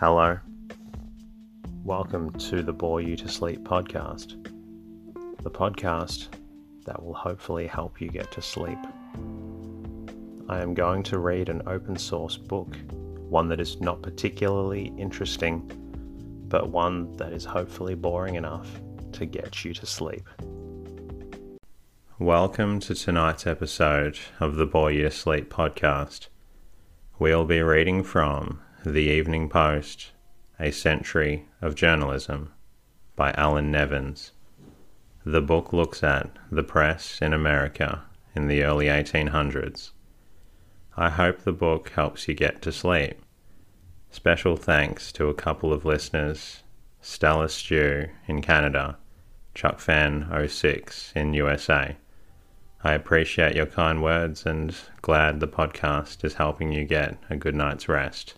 Hello. Welcome to the Bore You to Sleep podcast, the podcast that will hopefully help you get to sleep. I am going to read an open source book, one that is not particularly interesting, but one that is hopefully boring enough to get you to sleep. Welcome to tonight's episode of the Bore You to Sleep podcast. We'll be reading from The Evening Post A Century of Journalism by Allan Nevins. The book looks at the press in America in the early 1800s. I hope the book helps you get to sleep. Special thanks to a couple of listeners Stella Stew in Canada, Chuck Fan 06 in USA. I appreciate your kind words and glad the podcast is helping you get a good night's rest.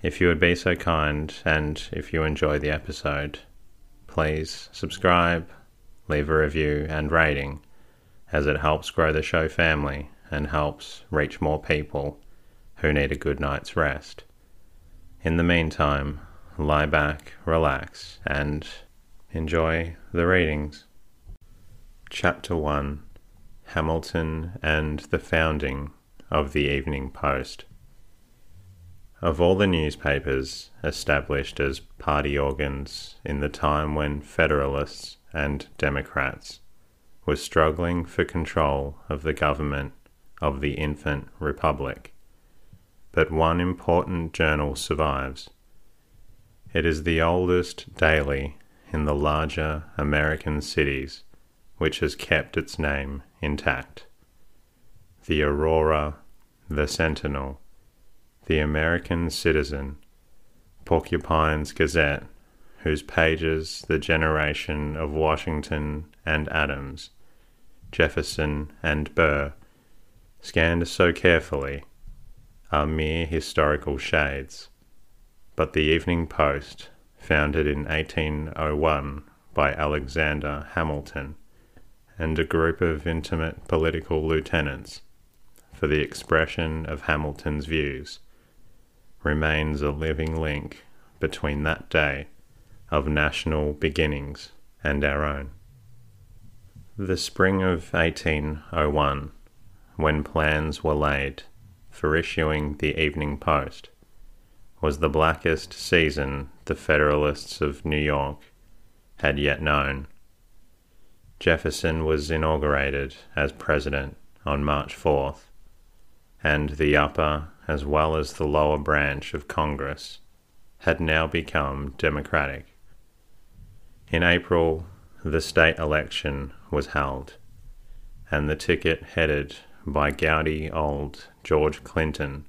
If you would be so kind and if you enjoy the episode, please subscribe, leave a review and rating as it helps grow the show family and helps reach more people who need a good night's rest. In the meantime, lie back, relax, and enjoy the readings. Chapter 1 Hamilton and the Founding of the Evening Post. Of all the newspapers established as party organs in the time when Federalists and Democrats were struggling for control of the government of the infant republic, but one important journal survives. It is the oldest daily in the larger American cities which has kept its name intact. The Aurora, the Sentinel, the American Citizen, Porcupine's Gazette, whose pages the generation of Washington and Adams, Jefferson and Burr scanned so carefully, are mere historical shades. But the Evening Post, founded in 1801 by Alexander Hamilton, and a group of intimate political lieutenants for the expression of Hamilton's views, remains a living link between that day of national beginnings and our own. The spring of 1801, when plans were laid for issuing the Evening Post, was the blackest season the Federalists of New York had yet known Jefferson was inaugurated as president on March 4th, and the upper as well as the lower branch of Congress had now become Democratic. In April, the state election was held, and the ticket headed by gouty old George Clinton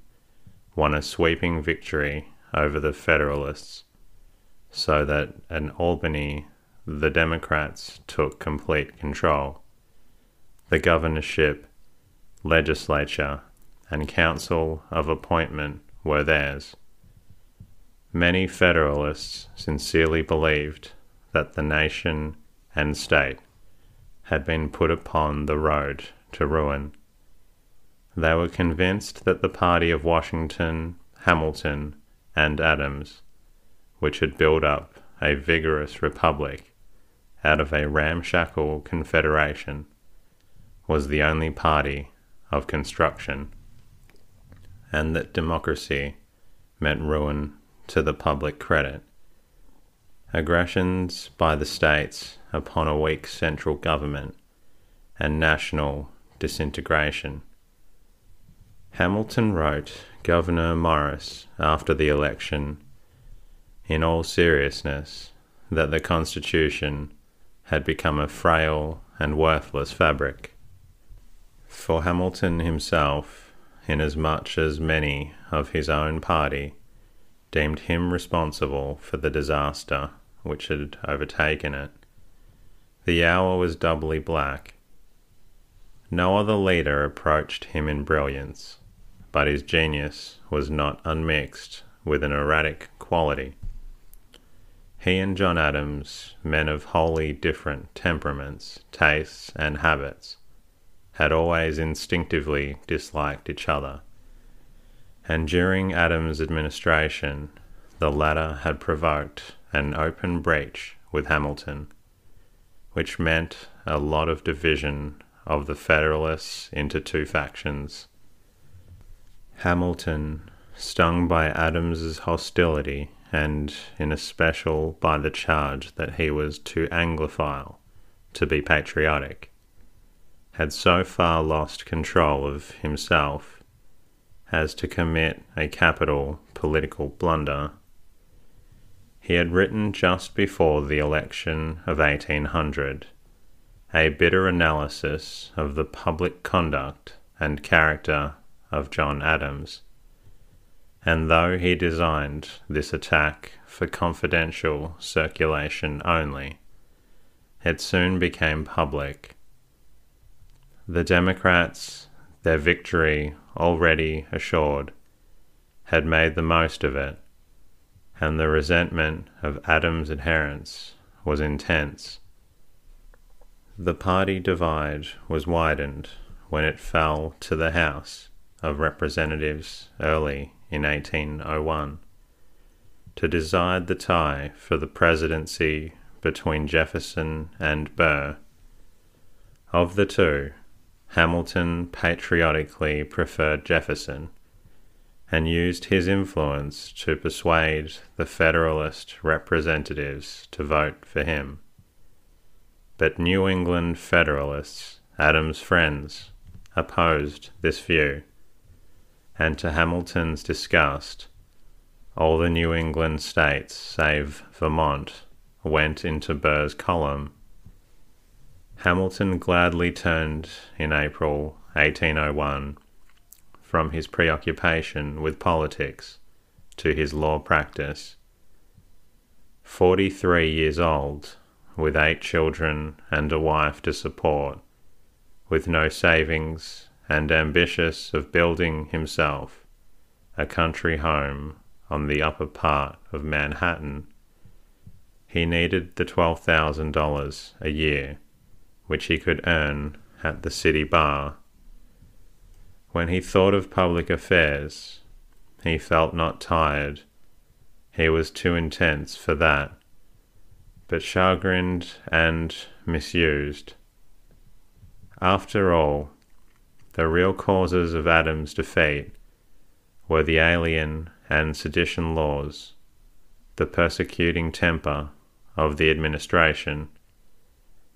won a sweeping victory over the Federalists, so that in Albany the Democrats took complete control. The governorship, legislature, and council of appointment were theirs. Many Federalists sincerely believed that the nation and state had been put upon the road to ruin. They were convinced that the party of Washington, Hamilton, and Adams, which had built up a vigorous republic, out of a ramshackle confederation, was the only party of construction, and that democracy meant ruin to the public credit. Aggressions by the states upon a weak central government and national disintegration. Hamilton wrote Gouverneur Morris after the election, in all seriousness, that the Constitution had become a frail and worthless fabric. For Hamilton himself, inasmuch as many of his own party deemed him responsible for the disaster which had overtaken it, the hour was doubly black. No other leader approached him in brilliance, but his genius was not unmixed with an erratic quality. He and John Adams, men of wholly different temperaments, tastes, and habits, had always instinctively disliked each other. And during Adams' administration, the latter had provoked an open breach with Hamilton, which meant a lot of division of the Federalists into two factions. Hamilton, stung by Adams's hostility and in especial by the charge that he was too Anglophile to be patriotic, had so far lost control of himself as to commit a capital political blunder. He had written just before the election of 1800 a bitter analysis of the public conduct and character of John Adams. And though he designed this attack for confidential circulation only, it soon became public. The Democrats, their victory already assured, had made the most of it, and the resentment of Adams' adherents was intense. The party divide was widened when it fell to the House of Representatives early in 1801 to decide the tie for the presidency between Jefferson and Burr. Of the two, Hamilton patriotically preferred Jefferson and used his influence to persuade the Federalist representatives to vote for him. But New England Federalists, Adams' friends, opposed this view, and to Hamilton's disgust, all the New England states, save Vermont, went into Burr's column. Hamilton gladly turned in April 1801 from his preoccupation with politics to his law practice. Forty three years old, with eight children and a wife to support, with no savings, and ambitious of building himself a country home on the upper part of Manhattan he needed the $12,000 a year, which he could earn at the city bar. When he thought of public affairs, he felt not tired. He was too intense for that, but chagrined and misused. After all, the real causes of Adam's defeat were the alien and sedition laws, the persecuting temper of the administration,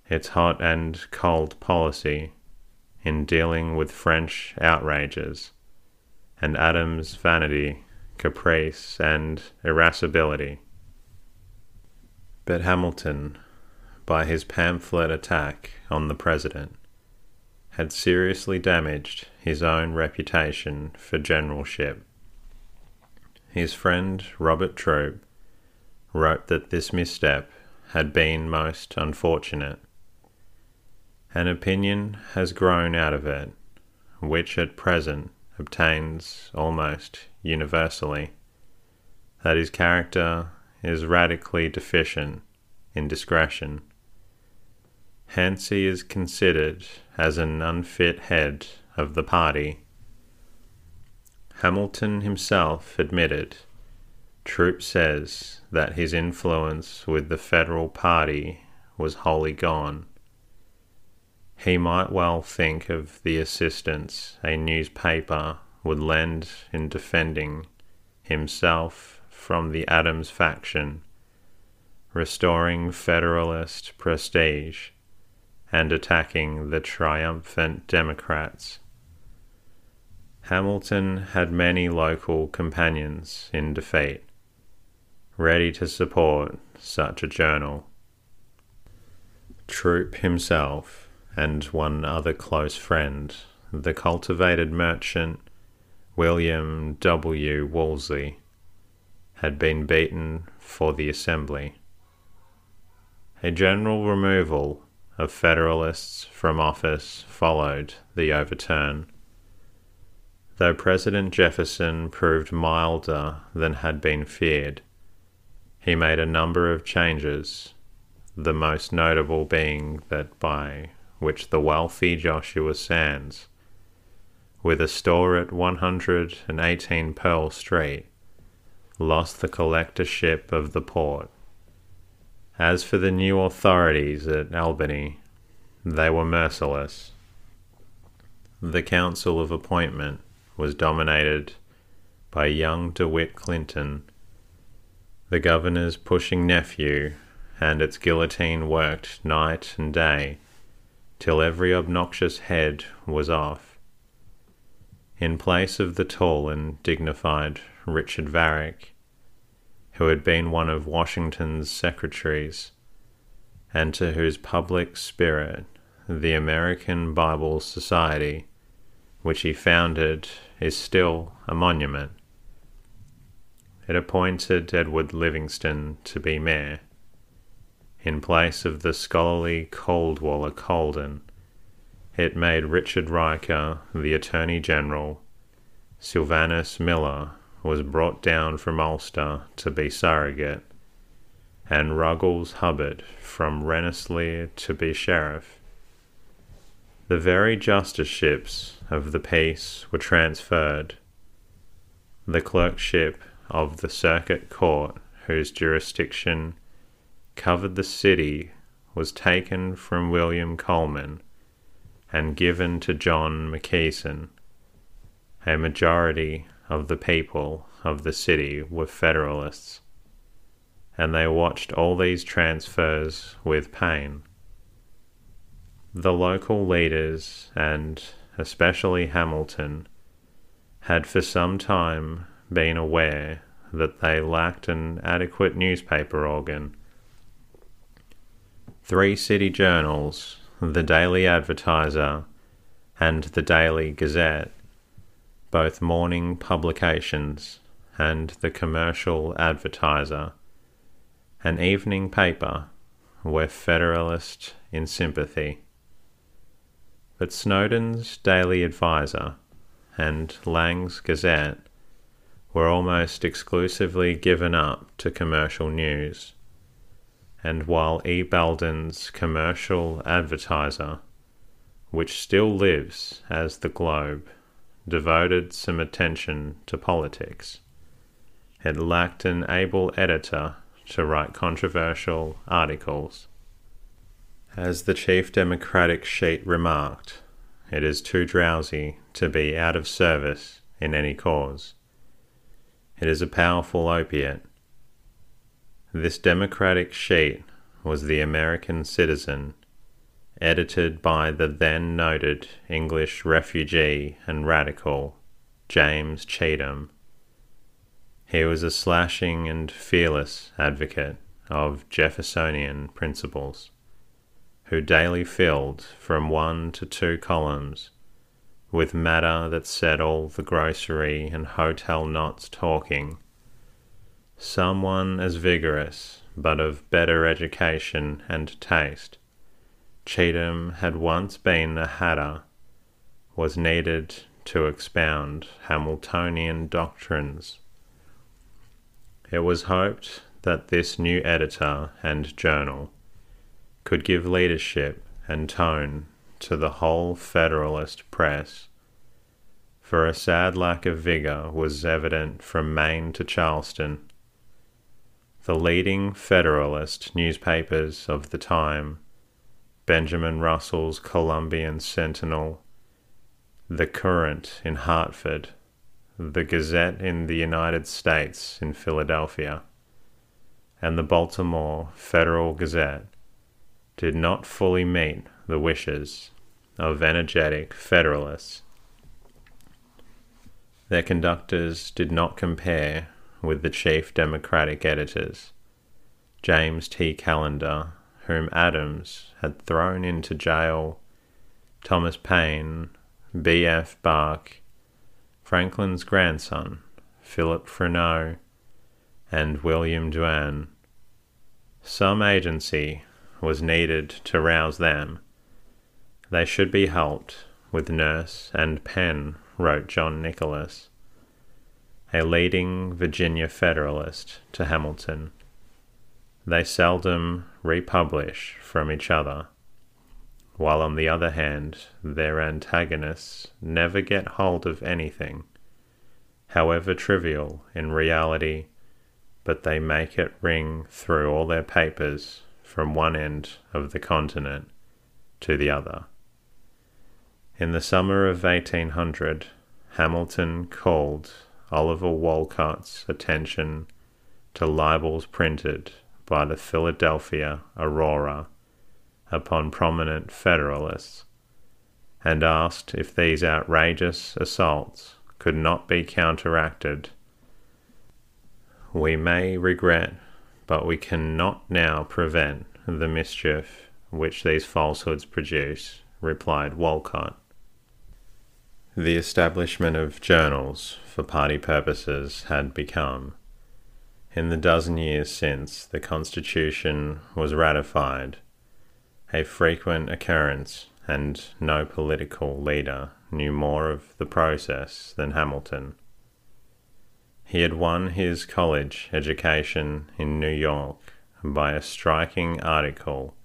its hot and cold policy in dealing with French outrages, and Adams' vanity, caprice, and irascibility. But Hamilton, by his pamphlet attack on the President, had seriously damaged his own reputation for generalship. His friend Robert Troup wrote that this misstep had been most unfortunate. An opinion has grown out of it, which at present obtains almost universally, that his character is radically deficient in discretion. Hence he is considered as an unfit head of the party. Hamilton himself admitted Troup says that his influence with the Federal Party was wholly gone. He might well think of the assistance a newspaper would lend in defending himself from the Adams faction, restoring Federalist prestige, and attacking the triumphant Democrats. Hamilton had many local companions in defeat ready to support such a journal. Troup himself and one other close friend, the cultivated merchant William W. Woolsey, had been beaten for the Assembly. A general removal of Federalists from office followed the overturn. Though President Jefferson proved milder than had been feared, he made a number of changes, the most notable being that by which the wealthy Joshua Sands, with a store at 118 Pearl Street, lost the collectorship of the port. As for the new authorities at Albany, they were merciless. The Council of Appointment was dominated by young DeWitt Clinton, the governor's pushing nephew, and its guillotine worked night and day till every obnoxious head was off. In place of the tall and dignified Richard Varick, who had been one of Washington's secretaries, and to whose public spirit the American Bible Society, which he founded, is still a monument. It appointed Edward Livingston to be mayor, in place of the scholarly Cadwallader Colden. It made Richard Riker the Attorney General. Sylvanus Miller was brought down from Ulster to be surrogate, and Ruggles Hubbard from Rensselaer to be sheriff. The very justiceships of the peace were transferred. The clerkship of the circuit court, whose jurisdiction covered the city, was taken from William Coleman and given to John McKesson. A majority of the people of the city were Federalists, and they watched all these transfers with pain. The local leaders, and especially Hamilton, had for some time been aware that they lacked an adequate newspaper organ. Three city journals, the Daily Advertiser and the Daily Gazette, both morning publications, and the Commercial Advertiser, an evening paper, were Federalist in sympathy. But Snowden's Daily Advisor and Lang's Gazette were almost exclusively given up to commercial news. And while E. Belden's commercial advertiser, which still lives as the Globe, devoted some attention to politics. It lacked an able editor to write controversial articles. As the chief Democratic sheet remarked, it is too drowsy to be out of service in any cause. It is a powerful opiate. This Democratic sheet was the American Citizen edited by the then noted English refugee and radical James Cheetham. He was a slashing and fearless advocate of Jeffersonian principles, who daily filled from one to two columns with matter that set all the grocery and hotel knots talking. Someone as vigorous, but of better education and taste, Cheetham had once been a hatter, was needed to expound Hamiltonian doctrines. It was hoped that this new editor and journal could give leadership and tone to the whole Federalist press, for a sad lack of vigour was evident from Maine to Charleston. The leading Federalist newspapers of the time Benjamin Russell's Columbian Sentinel, The Courant in Hartford, the Gazette in the United States in Philadelphia, and the Baltimore Federal Gazette did not fully meet the wishes of energetic Federalists. Their conductors did not compare with the chief Democratic editors, James T. Callender whom Adams had thrown into jail, Thomas Paine, B.F. Bark, Franklin's grandson, Philip Freneau, and William Duane. Some agency was needed to rouse them. They should be helped with nurse and pen, wrote John Nicholas, a leading Virginia Federalist, to Hamilton. They seldom republish from each other, while on the other hand, their antagonists never get hold of anything, however trivial in reality but they make it ring through all their papers from one end of the continent to the other. In the summer of 1800, Hamilton called Oliver Wolcott's attention to libels printed by the Philadelphia Aurora upon prominent Federalists and asked if these outrageous assaults could not be counteracted. We may regret, but we cannot now prevent the mischief which these falsehoods produce, replied Wolcott. The establishment of journals for party purposes had become, in the dozen years since the Constitution was ratified, a frequent occurrence, and no political leader knew more of the process than Hamilton. He had won his college education in New York by a striking article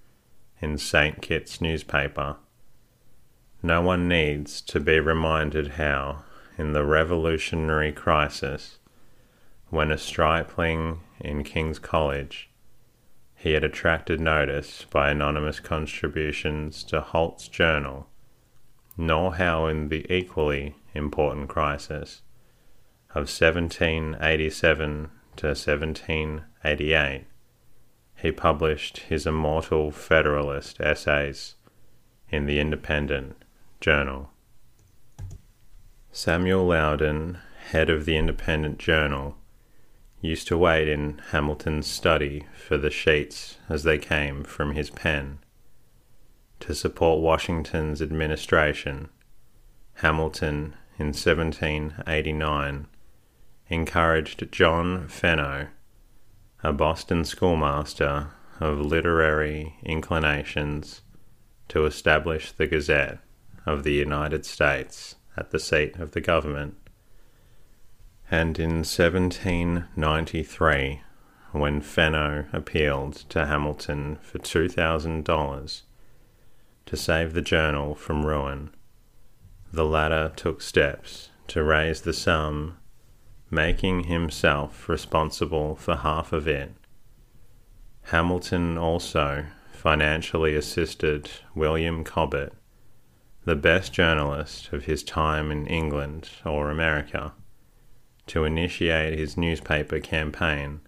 in St. Kitts newspaper. No one needs to be reminded how, in the revolutionary crisis, when a stripling in King's College he had attracted notice by anonymous contributions to Holt's journal, nor how in the equally important crisis of 1787 to 1788 he published his immortal Federalist essays in the Independent Journal. Samuel Loudon, head of the Independent Journal, used to wait in Hamilton's study for the sheets as they came from his pen. To support Washington's administration, Hamilton in 1789 encouraged John Fenno, a Boston schoolmaster of literary inclinations, to establish the Gazette of the United States at the seat of the government and in 1793, when Fenno appealed to Hamilton for $2,000 to save the journal from ruin, the latter took steps to raise the sum, making himself responsible for half of it. Hamilton also financially assisted William Cobbett, the best journalist of his time in England or America to initiate his newspaper campaign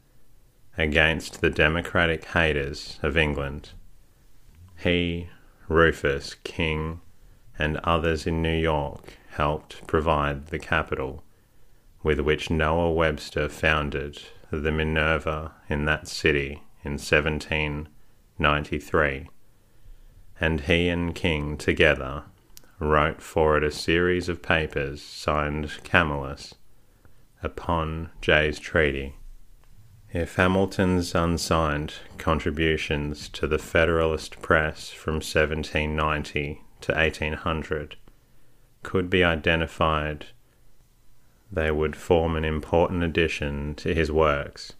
against the democratic haters of England. He, Rufus King, and others in New York helped provide the capital with which Noah Webster founded the Minerva in that city in 1793, and he and King together wrote for it a series of papers signed Camillus upon Jay's treaty. If Hamilton's unsigned contributions to the Federalist press from 1790 to 1800 could be identified, they would form an important addition to his works.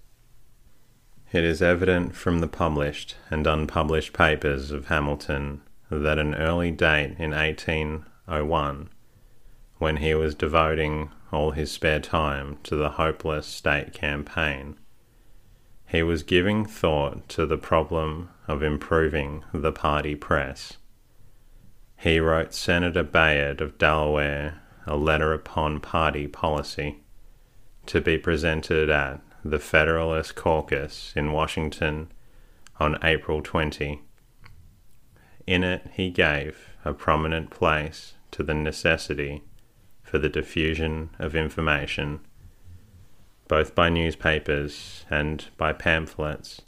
It is evident from the published and unpublished papers of Hamilton that an early date in 1801, when he was devoting all his spare time to the hopeless state campaign. He was giving thought to the problem of improving the party press. He wrote Senator Bayard of Delaware a letter upon party policy to be presented at the Federalist Caucus in Washington on April 20. In it, he gave a prominent place to the necessity for the diffusion of information, both by newspapers and by pamphlets.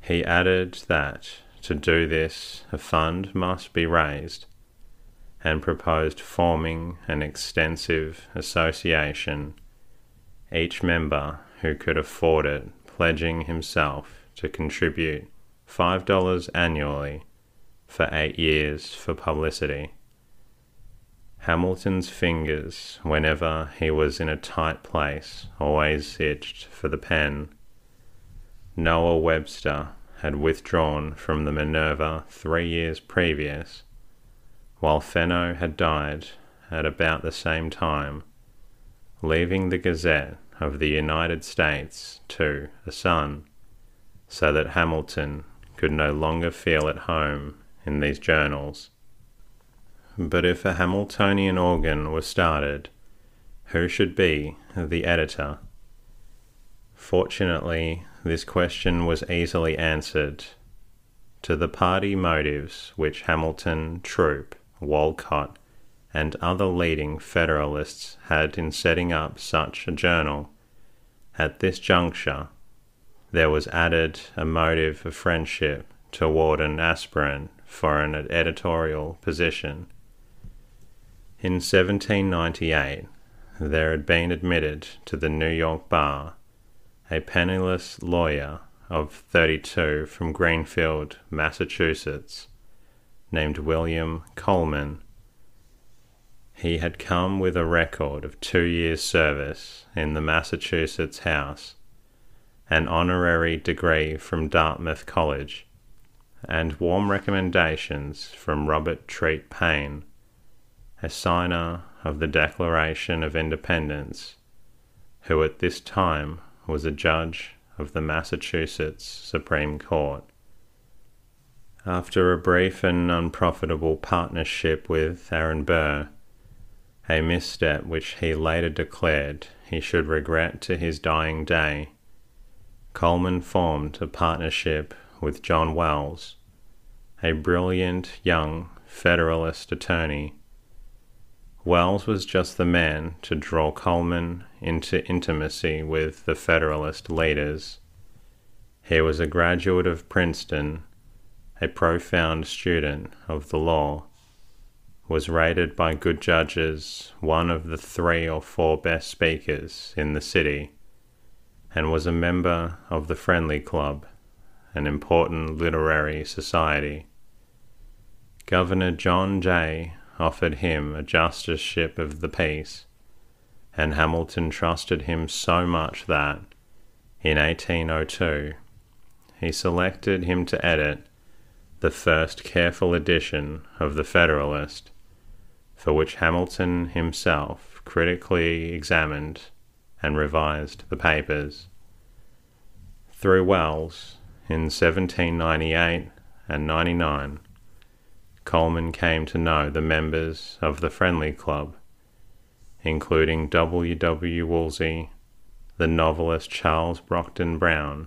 He added that to do this a fund must be raised and proposed forming an extensive association, each member who could afford it pledging himself to contribute $5 annually for eight years for publicity. Hamilton's fingers, whenever he was in a tight place, always itched for the pen. Noah Webster had withdrawn from the Minerva three years previous, while Fenno had died at about the same time, leaving the Gazette of the United States to a son, so that Hamilton could no longer feel at home in these journals. But if a Hamiltonian organ were started, who should be the editor? Fortunately, this question was easily answered. To the party motives which Hamilton, Troup, Wolcott, and other leading Federalists had in setting up such a journal, at this juncture there was added a motive of friendship toward an aspirant for an editorial position. In 1798, there had been admitted to the New York bar a penniless lawyer of 32 from Greenfield, Massachusetts, named William Coleman. He had come with a record of two years' service in the Massachusetts House, an honorary degree from Dartmouth College, and warm recommendations from Robert Treat Paine, a signer of the Declaration of Independence, who at this time was a judge of the Massachusetts Supreme Court. After a brief and unprofitable partnership with Aaron Burr, a misstep which he later declared he should regret to his dying day, Coleman formed a partnership with John Wells, a brilliant young Federalist attorney Wells was just the man to draw Coleman into intimacy with the Federalist leaders. He was a graduate of Princeton, a profound student of the law, was rated by good judges one of the three or four best speakers in the city, and was a member of the Friendly Club, an important literary society. Governor John Jay offered him a justiceship of the peace, and Hamilton trusted him so much that, in 1802, he selected him to edit the first careful edition of the Federalist, for which Hamilton himself critically examined and revised the papers. Through Wells, in 1798 and 99, Coleman came to know the members of the Friendly Club, including W. W. Woolsey, the novelist Charles Brockden Brown,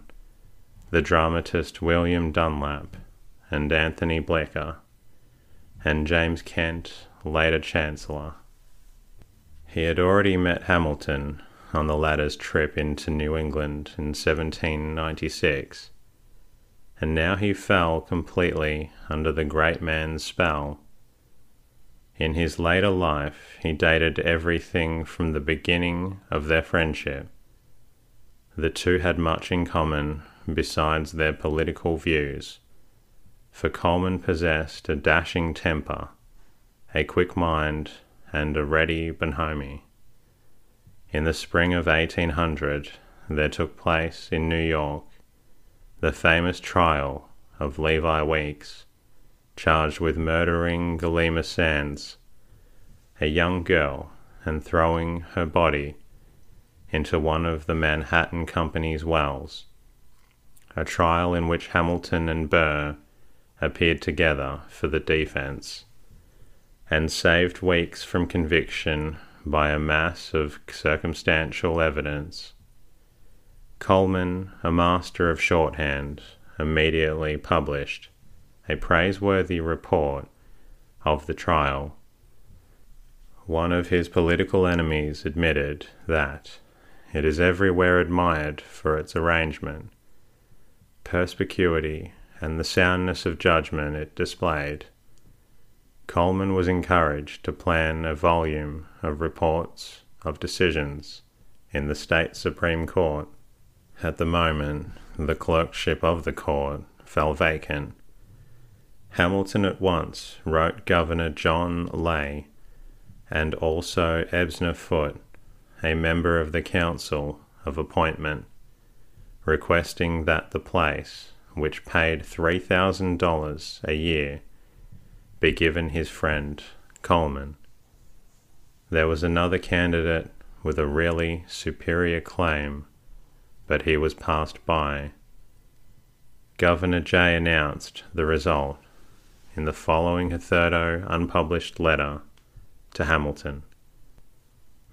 the dramatist William Dunlap, and Anthony Bleecker, and James Kent, later Chancellor. He had already met Hamilton on the latter's trip into New England in 1796 and now he fell completely under the great man's spell. In his later life, he dated everything from the beginning of their friendship. The two had much in common besides their political views, for Coleman possessed a dashing temper, a quick mind, and a ready bonhomie. In the spring of 1800, there took place in New York the famous trial of Levi Weeks, charged with murdering Gulielma Sands, a young girl, and throwing her body into one of the Manhattan Company's wells, a trial in which Hamilton and Burr appeared together for the defense, and saved Weeks from conviction by a mass of circumstantial evidence Coleman, a master of shorthand, immediately published a praiseworthy report of the trial. One of his political enemies admitted that it is everywhere admired for its arrangement, perspicuity, and the soundness of judgment it displayed. Coleman was encouraged to plan a volume of reports of decisions in the State Supreme Court. At the moment, the clerkship of the court fell vacant. Hamilton at once wrote Governor John Jay and also Ebenezer Foote, a member of the Council of Appointment, requesting that the place, which paid $3,000 a year, be given his friend Coleman. There was another candidate with a really superior claim, but he was passed by. Governor Jay announced the result in the following hitherto unpublished letter to Hamilton.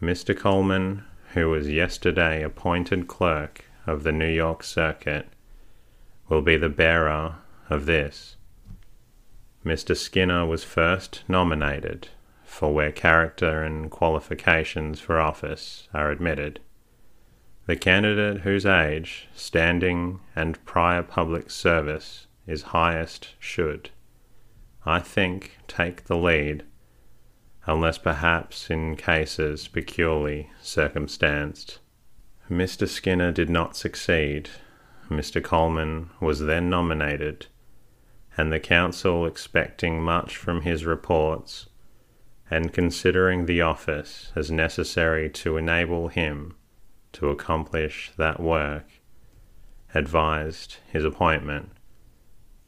Mr. Coleman, who was yesterday appointed clerk of the New York Circuit, will be the bearer of this. Mr. Skinner was first nominated for where character and qualifications for office are admitted. The candidate whose age, standing, and prior public service is highest should, I think, take the lead, unless perhaps in cases peculiarly circumstanced. Mr. Skinner did not succeed. Mr. Coleman was then nominated and the Council expecting much from his reports, and considering the office as necessary to enable him to accomplish that work, advised his appointment.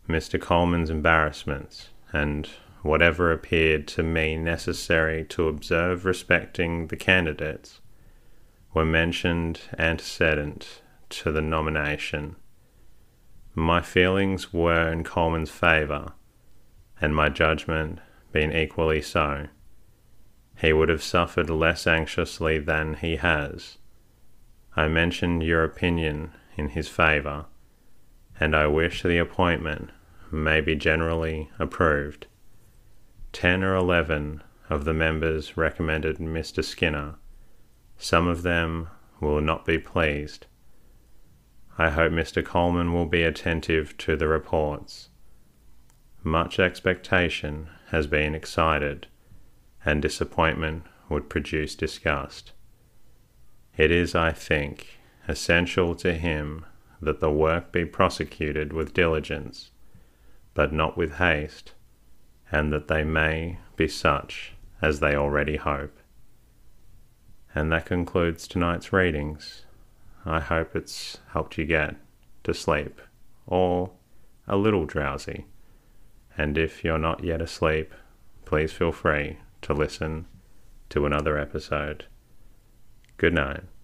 Mr. Coleman's embarrassments, and whatever appeared to me necessary to observe respecting the candidates, were mentioned antecedent to the nomination. My feelings were in Coleman's favour, and my judgment been equally so. He would have suffered less anxiously than he has. I mentioned your opinion in his favour, and I wish the appointment may be generally approved. Ten or eleven of the members recommended Mr. Skinner. Some of them will not be pleased. I hope Mr. Coleman will be attentive to the reports. Much expectation has been excited, and disappointment would produce disgust. It is, I think, essential to him that the work be prosecuted with diligence, but not with haste, and that they may be such as they already hope. And that concludes tonight's readings. I hope it's helped you get to sleep or a little drowsy. And if you're not yet asleep, please feel free to listen to another episode. Good night.